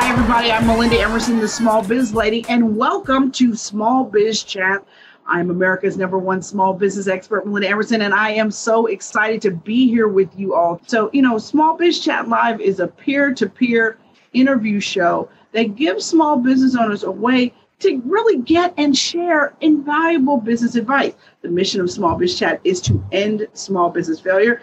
Hi, everybody. I'm Melinda Emerson, the Small Biz Lady, and welcome to Small Biz Chat. I'm America's number one small business expert, Melinda Emerson, and I am so excited to be here with you all. So, you know, Small Biz Chat Live is a peer to peer interview show that gives small business owners a way to really get and share invaluable business advice. The mission of Small Biz Chat is to end small business failure.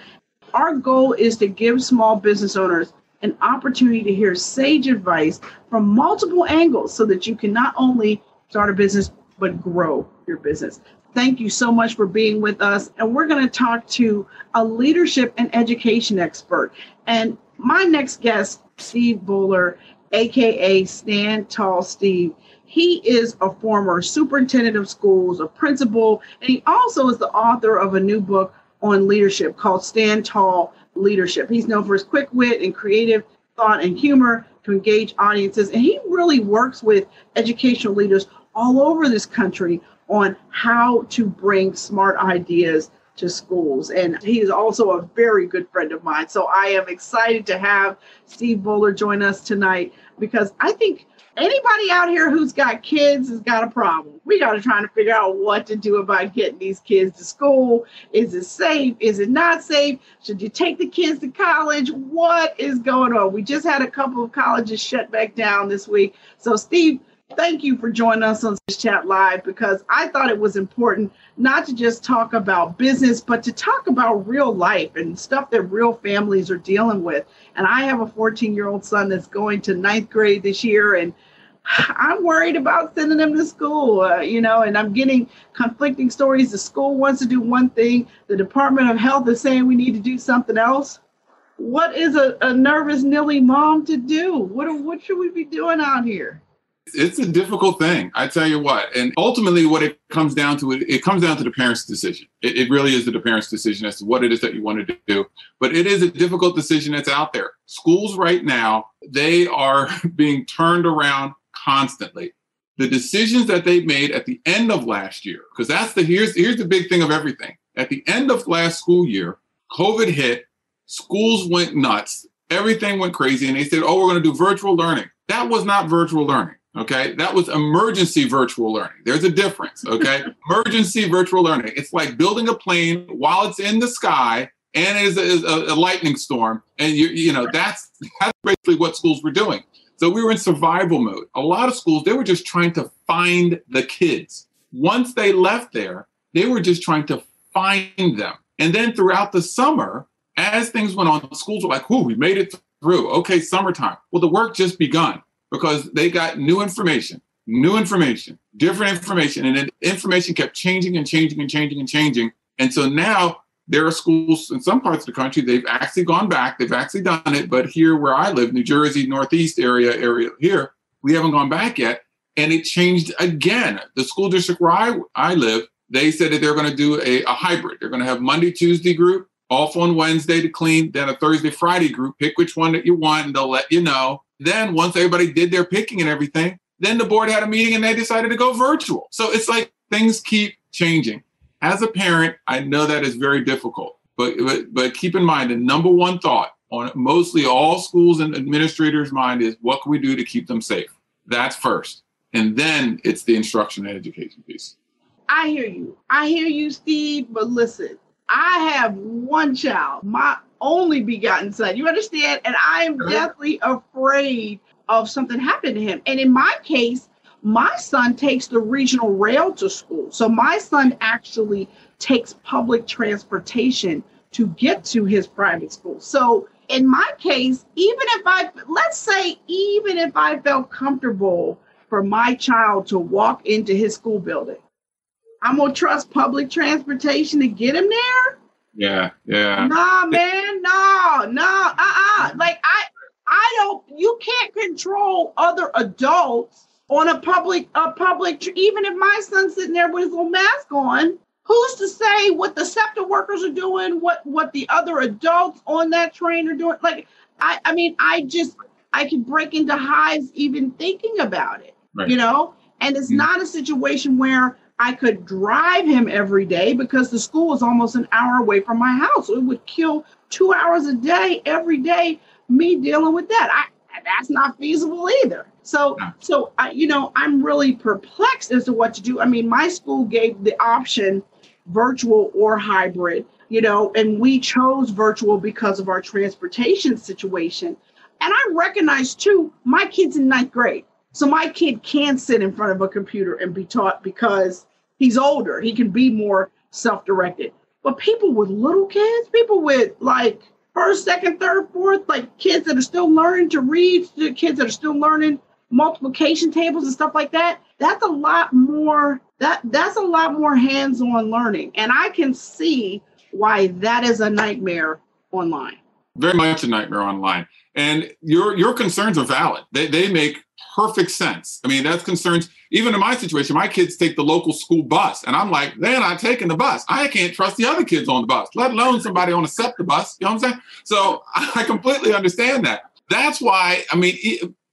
Our goal is to give small business owners an opportunity to hear sage advice from multiple angles so that you can not only start a business, but grow your business. Thank you so much for being with us. And we're going to talk to a leadership and education expert. And my next guest, Steve Bollar, AKA Stand Tall Steve. He is a former superintendent of schools, a principal, and he also is the author of a new book on leadership called Stand Tall Leadership. He's known for his quick wit and creative thought and humor to engage audiences, and he really works with educational leaders all over this country on how to bring smart ideas to schools. And he is also a very good friend of mine. So I am excited to have Steve Bollar join us tonight because I think anybody out here who's got kids has got a problem. We got to try to figure out what to do about getting these kids to school. Is it safe? Is it not safe? Should you take the kids to college? What is going on? We just had a couple of colleges shut back down this week. So, Steve, thank you for joining us on this chat live because I thought it was important not to just talk about business, but to talk about real life and stuff that real families are dealing with. And I have a 14 year old son that's going to ninth grade this year, and I'm worried about sending him to school, uh, you know, and I'm getting conflicting stories. The school wants to do one thing, the Department of Health is saying we need to do something else. What is a, a nervous Nilly mom to do? What, what should we be doing out here? It's a difficult thing, I tell you what. And ultimately, what it comes down to, it, comes down to the parent's decision. It, it really is the parent's decision as to what it is that you want to do. But it is a difficult decision that's out there. Schools right now, they are being turned around constantly. The decisions that they made at the end of last year, because that's the here's here's the big thing of everything. At the end of last school year, COVID hit, schools went nuts, everything went crazy, and they said, "Oh, we're going to do virtual learning." That was not virtual learning. Okay, that was emergency virtual learning. There's a difference. Okay, emergency virtual learning. It's like building a plane while it's in the sky and it is a, a, a lightning storm, and you you know that's that's basically what schools were doing. So we were in survival mode. A lot of schools, they were just trying to find the kids. Once they left there, they were just trying to find them. And then throughout the summer, as things went on, schools were like, "Whoo, we made it through. Okay, summertime." Well, the work just begun because they got new information, new information, different information, and then information kept changing and changing and changing and changing. And so now there are schools in some parts of the country they've actually gone back they've actually done it but here where i live new jersey northeast area area here we haven't gone back yet. And it changed again. The school district where i, I live they said that they're going to do a, a hybrid. They're going to have monday tuesday group off on wednesday to clean then a thursday friday group pick which one that you want and they'll let you know then once everybody did their picking and everything then the board had a meeting and they decided to go virtual so it's like things keep changing as a parent, I know that is very difficult. But, but but keep in mind the number one thought on mostly all schools and administrators' mind is what can we do to keep them safe? That's first. And then it's the instruction and education piece. I hear you. I hear you, Steve. But listen, I have one child, my only begotten son. You understand? And I am deathly afraid of something happening to him. And in my case, my son takes the regional rail to school. So my son actually takes public transportation to get to his private school. So in my case, even if I, let's say, even if I felt comfortable for my child to walk into his school building, I'm gonna trust public transportation to get him there. Yeah, yeah. Nah, man, no, no, uh, uh Like I, I don't. You can't control other adults on a public a public even if my son's sitting there with his little mask on who's to say what the SEPTA workers are doing what what the other adults on that train are doing like i i mean i just i can break into hives even thinking about it right. you know and it's mm-hmm. not a situation where i could drive him every day because the school is almost an hour away from my house it would kill two hours a day every day me dealing with that i that's not feasible either so, so I, you know, I'm really perplexed as to what to do. I mean, my school gave the option virtual or hybrid, you know, and we chose virtual because of our transportation situation. And I recognize too, my kid's in ninth grade. So my kid can sit in front of a computer and be taught because he's older. He can be more self-directed. But people with little kids, people with like first, second, third, fourth, like kids that are still learning to read, kids that are still learning multiplication tables and stuff like that, that's a lot more that that's a lot more hands-on learning. And I can see why that is a nightmare online. Very much a nightmare online. And your your concerns are valid. They they make perfect sense. I mean, that's concerns. Even in my situation, my kids take the local school bus, and I'm like, they're not taking the bus. I can't trust the other kids on the bus, let alone somebody on a SEPTA bus. You know what I'm saying? So I completely understand that. That's why, I mean,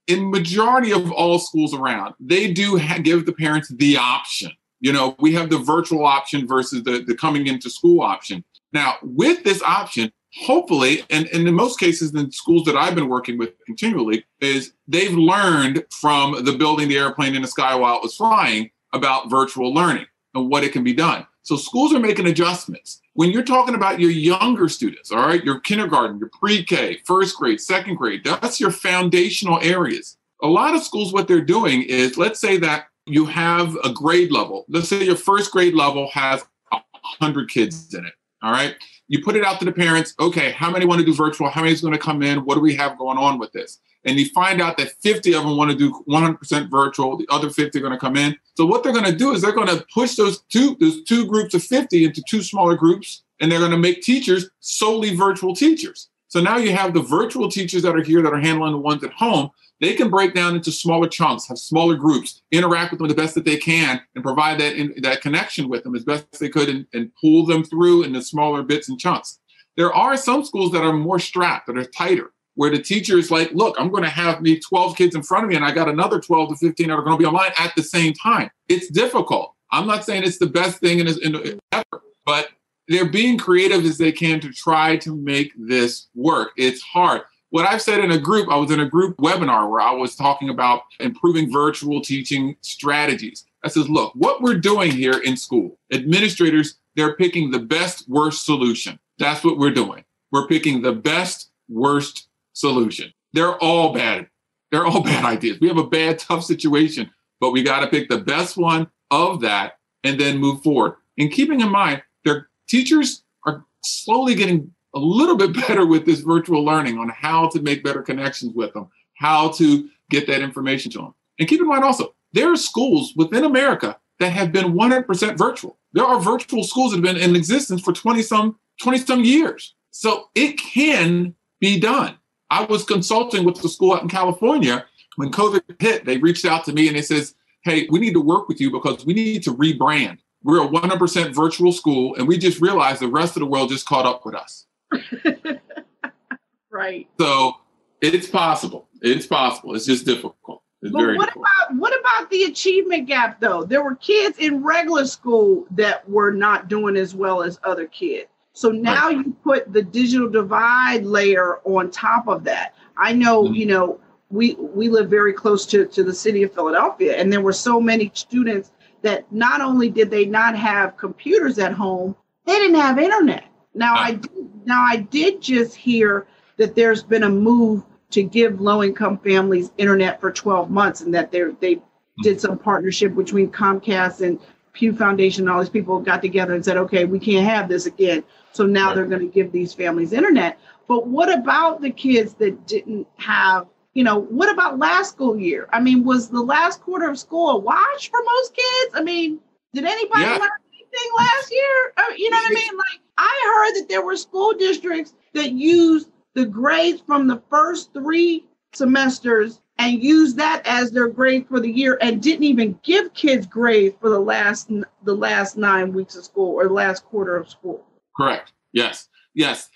in majority of all schools around, they do give the parents the option. You know, we have the virtual option versus the, the coming into school option. Now, with this option, hopefully, and, and in most cases, in schools that I've been working with continually, is they've learned from the building the airplane in the sky while it was flying about virtual learning and what it can be done. So schools are making adjustments. When you're talking about your younger students, all right, your kindergarten, your pre-K, first grade, second grade, that's your foundational areas. A lot of schools, what they're doing is, let's say that you have a grade level. Let's say your first grade level has 100 kids in it, all right? You put it out to the parents, okay, how many want to do virtual? How many is going to come in? What do we have going on with this? and you find out that 50 of them want to do 100% virtual the other 50 are going to come in so what they're going to do is they're going to push those two those two groups of 50 into two smaller groups and they're going to make teachers solely virtual teachers so now you have the virtual teachers that are here that are handling the ones at home they can break down into smaller chunks have smaller groups interact with them the best that they can and provide that in, that connection with them as best they could and, and pull them through in the smaller bits and chunks there are some schools that are more strapped that are tighter where the teacher is like, look, I'm going to have me 12 kids in front of me and I got another 12 to 15 that are going to be online at the same time. It's difficult. I'm not saying it's the best thing in, in ever, but they're being creative as they can to try to make this work. It's hard. What I've said in a group, I was in a group webinar where I was talking about improving virtual teaching strategies. I says, look, what we're doing here in school, administrators, they're picking the best, worst solution. That's what we're doing. We're picking the best, worst solution. They're all bad. They're all bad ideas. We have a bad, tough situation, but we got to pick the best one of that and then move forward. And keeping in mind, their teachers are slowly getting a little bit better with this virtual learning on how to make better connections with them, how to get that information to them. And keep in mind also, there are schools within America that have been 100% virtual. There are virtual schools that have been in existence for 20 some 20 some years. So it can be done. I was consulting with the school out in California when COVID hit. They reached out to me and they says, "Hey, we need to work with you because we need to rebrand. We're a 100% virtual school, and we just realized the rest of the world just caught up with us." right. So it's possible. It's possible. It's just difficult. It's but what difficult. about what about the achievement gap though? There were kids in regular school that were not doing as well as other kids. So now right. you put the digital divide layer on top of that. I know, mm-hmm. you know, we we live very close to, to the city of Philadelphia, and there were so many students that not only did they not have computers at home, they didn't have internet. Now I did, now I did just hear that there's been a move to give low income families internet for 12 months, and that they they mm-hmm. did some partnership between Comcast and Pew Foundation. And all these people got together and said, okay, we can't have this again. So now right. they're going to give these families internet. But what about the kids that didn't have, you know, what about last school year? I mean, was the last quarter of school a wash for most kids? I mean, did anybody yeah. learn anything last year? Uh, you know what I mean? Like, I heard that there were school districts that used the grades from the first three semesters and used that as their grade for the year and didn't even give kids grades for the last the last nine weeks of school or the last quarter of school. Correct. Yes. Yes.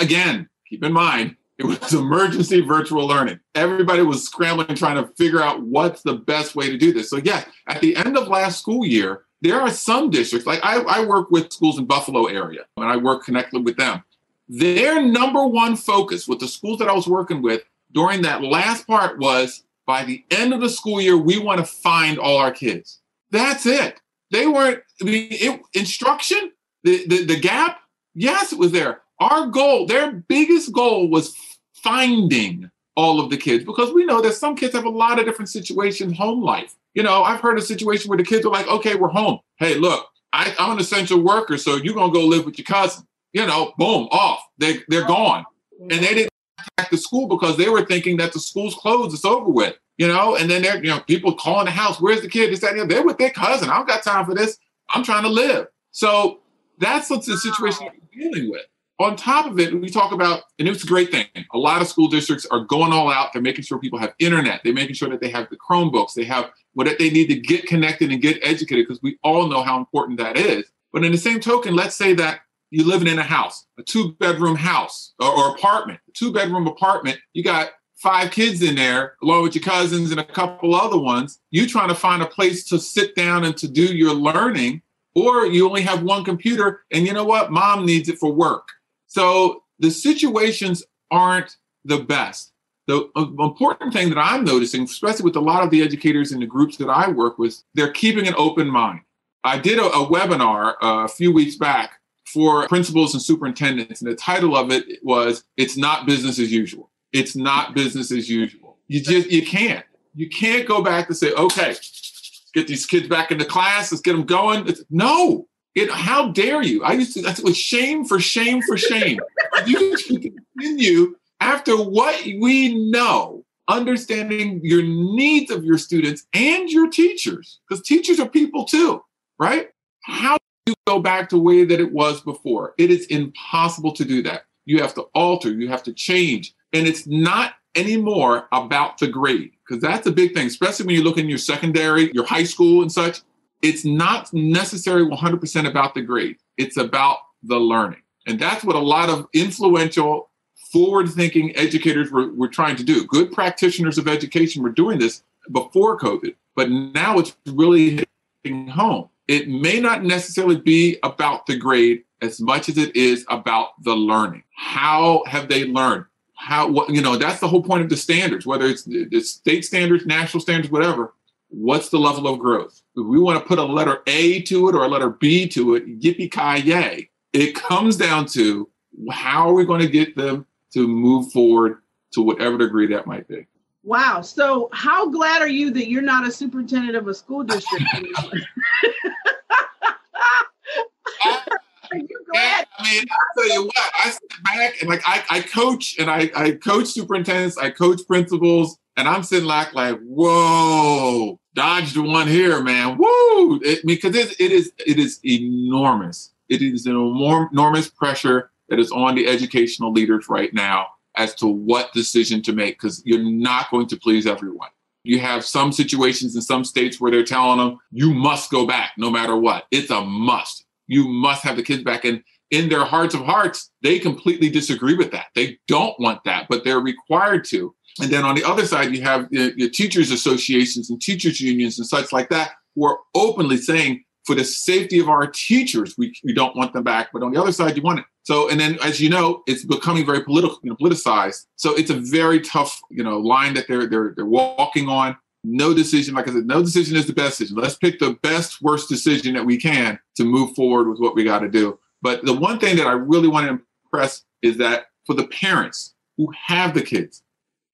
Again, keep in mind it was emergency virtual learning. Everybody was scrambling trying to figure out what's the best way to do this. So, yeah, at the end of last school year, there are some districts, like I, I work with schools in Buffalo area, and I work connected with them. Their number one focus with the schools that I was working with during that last part was by the end of the school year, we want to find all our kids. That's it. They weren't, I mean, it, instruction, the, the, the gap, yes, it was there. Our goal, their biggest goal was finding all of the kids because we know that some kids have a lot of different situations, home life. You know, I've heard a situation where the kids are like, okay, we're home. Hey, look, I, am an essential worker, so you're gonna go live with your cousin. You know, boom, off. They they're gone. And they didn't back to school because they were thinking that the school's closed, it's over with. You know, and then they're, you know, people calling the house, where's the kid? This, that, they're with their cousin. I don't got time for this. I'm trying to live. So that's the situation we're dealing with on top of it, we talk about, and it's a great thing. A lot of school districts are going all out. They're making sure people have internet. They're making sure that they have the Chromebooks. They have what they need to get connected and get educated because we all know how important that is. But in the same token, let's say that you're living in a house, a two bedroom house or, or apartment, two bedroom apartment. You got five kids in there, along with your cousins and a couple other ones. You're trying to find a place to sit down and to do your learning, or you only have one computer, and you know what? Mom needs it for work so the situations aren't the best. The important thing that I'm noticing, especially with a lot of the educators in the groups that I work with, they're keeping an open mind. I did a, a webinar uh, a few weeks back for principals and superintendents, and the title of it was "It's not business as usual." It's not business as usual. You just you can't. You can't go back to say, "Okay, get these kids back into class. Let's get them going." It's, no, it, how dare you? I used to, that's with shame for shame for shame. you continue after what we know, understanding your needs of your students and your teachers, because teachers are people too, right? How do you go back to the way that it was before? It is impossible to do that. You have to alter, you have to change. And it's not anymore about the grade, because that's a big thing, especially when you look in your secondary, your high school and such it's not necessarily 100% about the grade. It's about the learning. And that's what a lot of influential, forward thinking educators were, were trying to do. Good practitioners of education were doing this before COVID, but now it's really hitting home. It may not necessarily be about the grade as much as it is about the learning. How have they learned? How, what, you know, that's the whole point of the standards, whether it's the state standards, national standards, whatever what's the level of growth? If we want to put a letter A to it or a letter B to it, yippee ki yay. It comes down to how are we going to get them to move forward to whatever degree that might be. Wow. So, how glad are you that you're not a superintendent of a school district? Are you glad? I mean, I'll tell you what, I sit back and like I, I coach and I, I coach superintendents, I coach principals, and I'm sitting like, like, whoa, dodged one here, man. Woo! It, because it, it is it is enormous. It is an enormous pressure that is on the educational leaders right now as to what decision to make because you're not going to please everyone. You have some situations in some states where they're telling them you must go back no matter what. It's a must. You must have the kids back. And in their hearts of hearts, they completely disagree with that. They don't want that, but they're required to. And then on the other side, you have your teachers associations and teachers unions and such like that who are openly saying, for the safety of our teachers, we, we don't want them back. But on the other side, you want it. So, and then as you know, it's becoming very political, you know, politicized. So it's a very tough, you know, line that they're they're they're walking on. No decision, like I said, no decision is the best decision. Let's pick the best, worst decision that we can to move forward with what we got to do. But the one thing that I really want to impress is that for the parents who have the kids,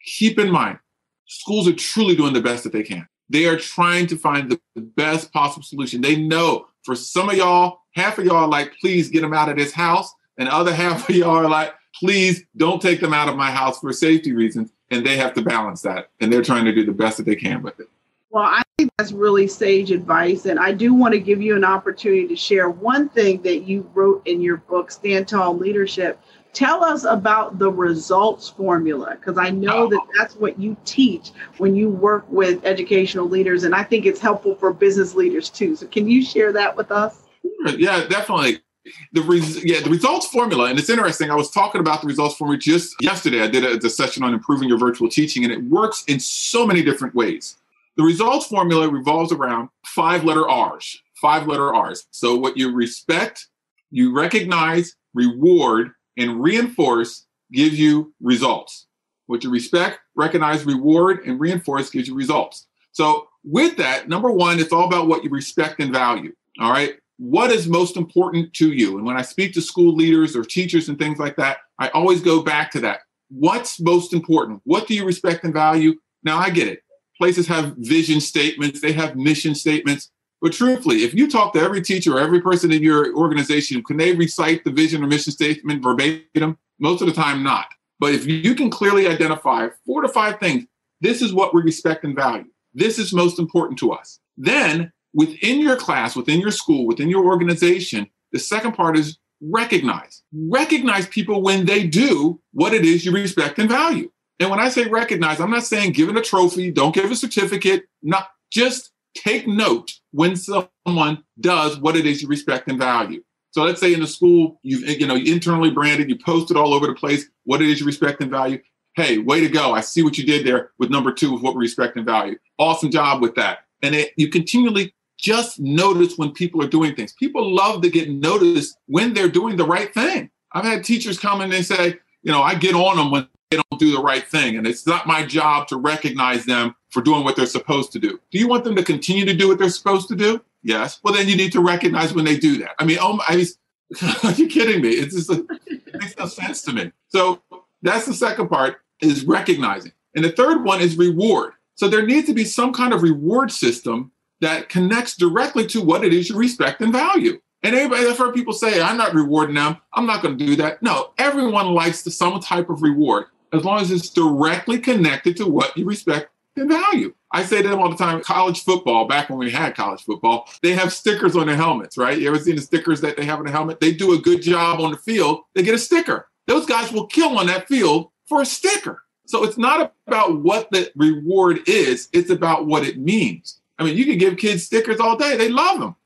keep in mind, schools are truly doing the best that they can. They are trying to find the best possible solution. They know for some of y'all, half of y'all are like, please get them out of this house. And the other half of y'all are like, please don't take them out of my house for safety reasons. And they have to balance that. And they're trying to do the best that they can with it. Well, I think that's really sage advice. And I do want to give you an opportunity to share one thing that you wrote in your book, Stand Tall Leadership, Tell us about the results formula because I know oh. that that's what you teach when you work with educational leaders, and I think it's helpful for business leaders too. So, can you share that with us? Yeah, definitely. The res- yeah the results formula, and it's interesting. I was talking about the results formula just yesterday. I did a, a session on improving your virtual teaching, and it works in so many different ways. The results formula revolves around five letter R's. Five letter R's. So what you respect, you recognize, reward, and reinforce gives you results. What you respect, recognize, reward, and reinforce gives you results. So, with that, number one, it's all about what you respect and value. All right. What is most important to you? And when I speak to school leaders or teachers and things like that, I always go back to that. What's most important? What do you respect and value? Now, I get it. Places have vision statements, they have mission statements. But truthfully, if you talk to every teacher or every person in your organization, can they recite the vision or mission statement verbatim? Most of the time, not. But if you can clearly identify four to five things, this is what we respect and value. This is most important to us. Then, within your class, within your school, within your organization, the second part is recognize. Recognize people when they do what it is you respect and value. And when I say recognize, I'm not saying give it a trophy, don't give a certificate, not just take note when someone does what it is you respect and value. So let's say in the school, you've you know you internally branded, you posted all over the place what it is you respect and value. Hey, way to go! I see what you did there with number two with what we respect and value. Awesome job with that. And it, you continually just notice when people are doing things. People love to get noticed when they're doing the right thing. I've had teachers come and they say, you know, I get on them when they don't do the right thing, and it's not my job to recognize them for doing what they're supposed to do. Do you want them to continue to do what they're supposed to do? Yes. Well, then you need to recognize when they do that. I mean, oh, my, I mean, are you kidding me? It's just it makes no sense to me. So that's the second part is recognizing, and the third one is reward. So there needs to be some kind of reward system that connects directly to what it is you respect and value. And everybody, I've heard people say, I'm not rewarding them. I'm not going to do that. No, everyone likes the, some type of reward as long as it's directly connected to what you respect and value. I say to them all the time, college football, back when we had college football, they have stickers on their helmets, right? You ever seen the stickers that they have on the helmet? They do a good job on the field, they get a sticker. Those guys will kill on that field for a sticker. So it's not about what the reward is, it's about what it means. I mean, you can give kids stickers all day, they love them.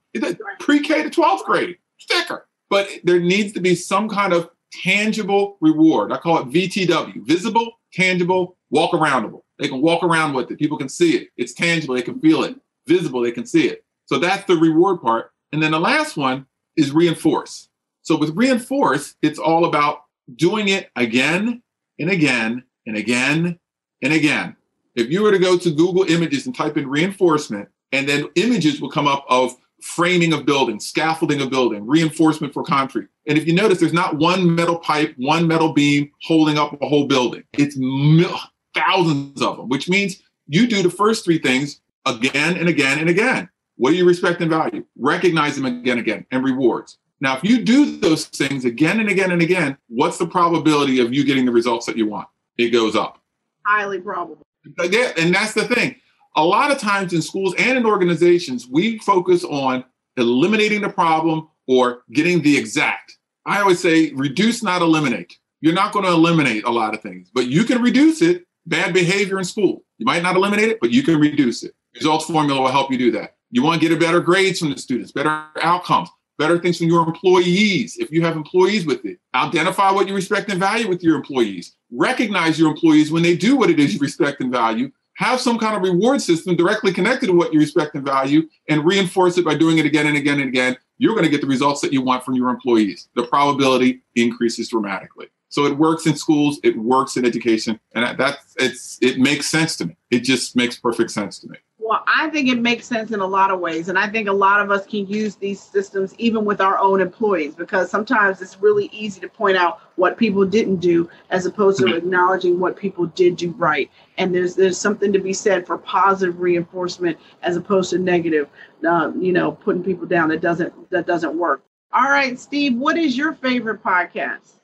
Pre K to 12th grade, sticker. But there needs to be some kind of tangible reward. I call it VTW visible, tangible, walk aroundable. They can walk around with it. People can see it. It's tangible. They can feel it. Visible. They can see it. So that's the reward part. And then the last one is reinforce. So with reinforce, it's all about doing it again and again and again and again. If you were to go to Google Images and type in reinforcement, and then images will come up of framing of building, scaffolding of building, reinforcement for concrete. And if you notice, there's not one metal pipe, one metal beam holding up a whole building. It's mil- thousands of them, which means you do the first three things again and again and again. What do you respect and value? Recognize them again and again and rewards. Now, if you do those things again and again and again, what's the probability of you getting the results that you want? It goes up. Highly probable. Yeah, and that's the thing a lot of times in schools and in organizations, we focus on eliminating the problem or getting the exact. I always say reduce, not eliminate. You're not going to eliminate a lot of things, but you can reduce it. Bad behavior in school. You might not eliminate it, but you can reduce it. Results formula will help you do that. You want to get a better grades from the students, better outcomes, better things from your employees. If you have employees with it, identify what you respect and value with your employees. Recognize your employees when they do what it is you respect and value have some kind of reward system directly connected to what you respect and value and reinforce it by doing it again and again and again, you're going to get the results that you want from your employees. The probability increases dramatically. So it works in schools, it works in education, and that's it's it makes sense to me. It just makes perfect sense to me. Well, I think it makes sense in a lot of ways. And I think a lot of us can use these systems even with our own employees because sometimes it's really easy to point out what people didn't do as opposed to mm-hmm. acknowledging what people did do right. And there's there's something to be said for positive reinforcement as opposed to negative, uh, you know, putting people down that doesn't that doesn't work. All right, Steve, what is your favorite podcast?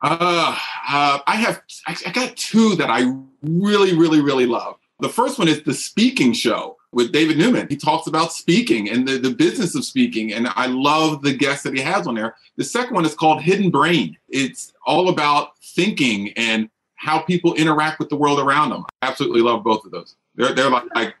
Uh, uh I have I got two that I really, really, really love. The first one is the speaking show with David Newman. He talks about speaking and the, the business of speaking. And I love the guests that he has on there. The second one is called Hidden Brain. It's all about thinking and how people interact with the world around them. I absolutely love both of those. They're, they're like, I,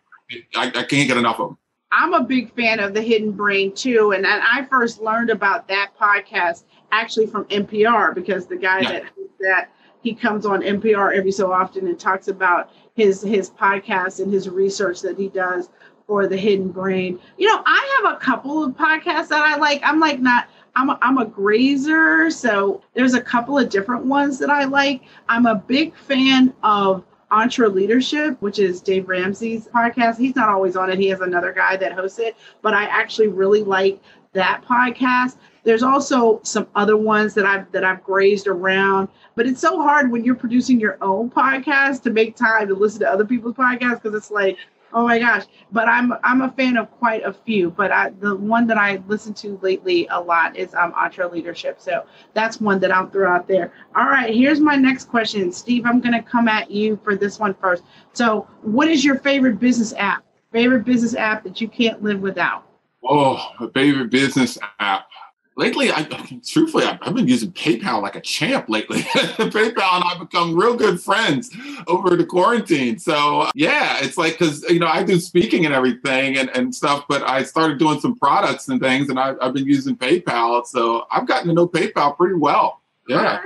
I, I can't get enough of them. I'm a big fan of the Hidden Brain too. And I first learned about that podcast actually from NPR because the guy yeah. that that he comes on NPR every so often and talks about his his podcast and his research that he does for the Hidden Brain. You know, I have a couple of podcasts that I like. I'm like not I'm a, I'm a grazer, so there's a couple of different ones that I like. I'm a big fan of EntreLeadership, which is Dave Ramsey's podcast. He's not always on it. He has another guy that hosts it, but I actually really like that podcast. There's also some other ones that I've that I've grazed around, but it's so hard when you're producing your own podcast to make time to listen to other people's podcasts because it's like, oh my gosh. But I'm I'm a fan of quite a few. But I, the one that I listen to lately a lot is um EntreLeadership. So that's one that I'll throw out there. All right, here's my next question, Steve. I'm gonna come at you for this one first. So, what is your favorite business app? Favorite business app that you can't live without? Oh, a favorite business app lately, I truthfully, I've been using PayPal like a champ lately. PayPal and I become real good friends over the quarantine. So yeah, it's like because you know I do speaking and everything and, and stuff, but I started doing some products and things, and I've, I've been using PayPal. So I've gotten to know PayPal pretty well. Yeah.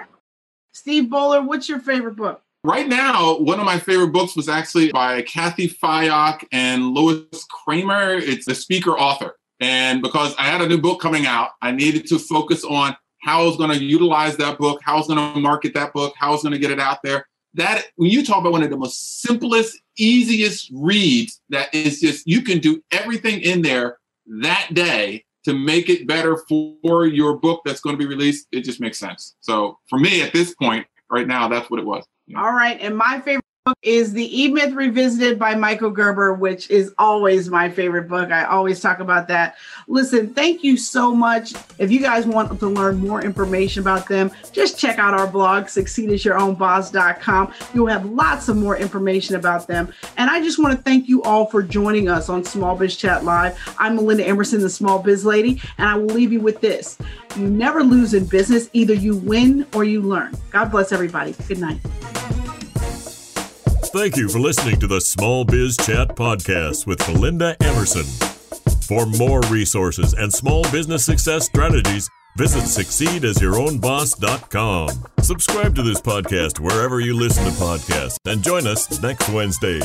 Steve Bollar, what's your favorite book? Right now, one of my favorite books was actually by Kathy Fayok and Louis Kramer. It's the speaker author. And because I had a new book coming out, I needed to focus on how I was going to utilize that book, how I was going to market that book, how I was going to get it out there. That when you talk about one of the most simplest, easiest reads, that is just you can do everything in there that day to make it better for your book that's going to be released. It just makes sense. So for me at this point, right now, that's what it was. Yeah. All right. And my favorite is the E Myth Revisited by Michael Gerber, which is always my favorite book. I always talk about that. Listen, thank you so much. If you guys want to learn more information about them, just check out our blog, succeedasyourownboss.com. You'll have lots of more information about them. And I just want to thank you all for joining us on Small Biz Chat Live. I'm Melinda Emerson, the Small Biz Lady, and I will leave you with this. You never lose in business, either you win or you learn. God bless everybody. Good night. Thank you for listening to the Small Biz Chat podcast with Melinda Emerson. For more resources and small business success strategies, visit succeedasyourownboss.com. Subscribe to this podcast wherever you listen to podcasts and join us next Wednesday.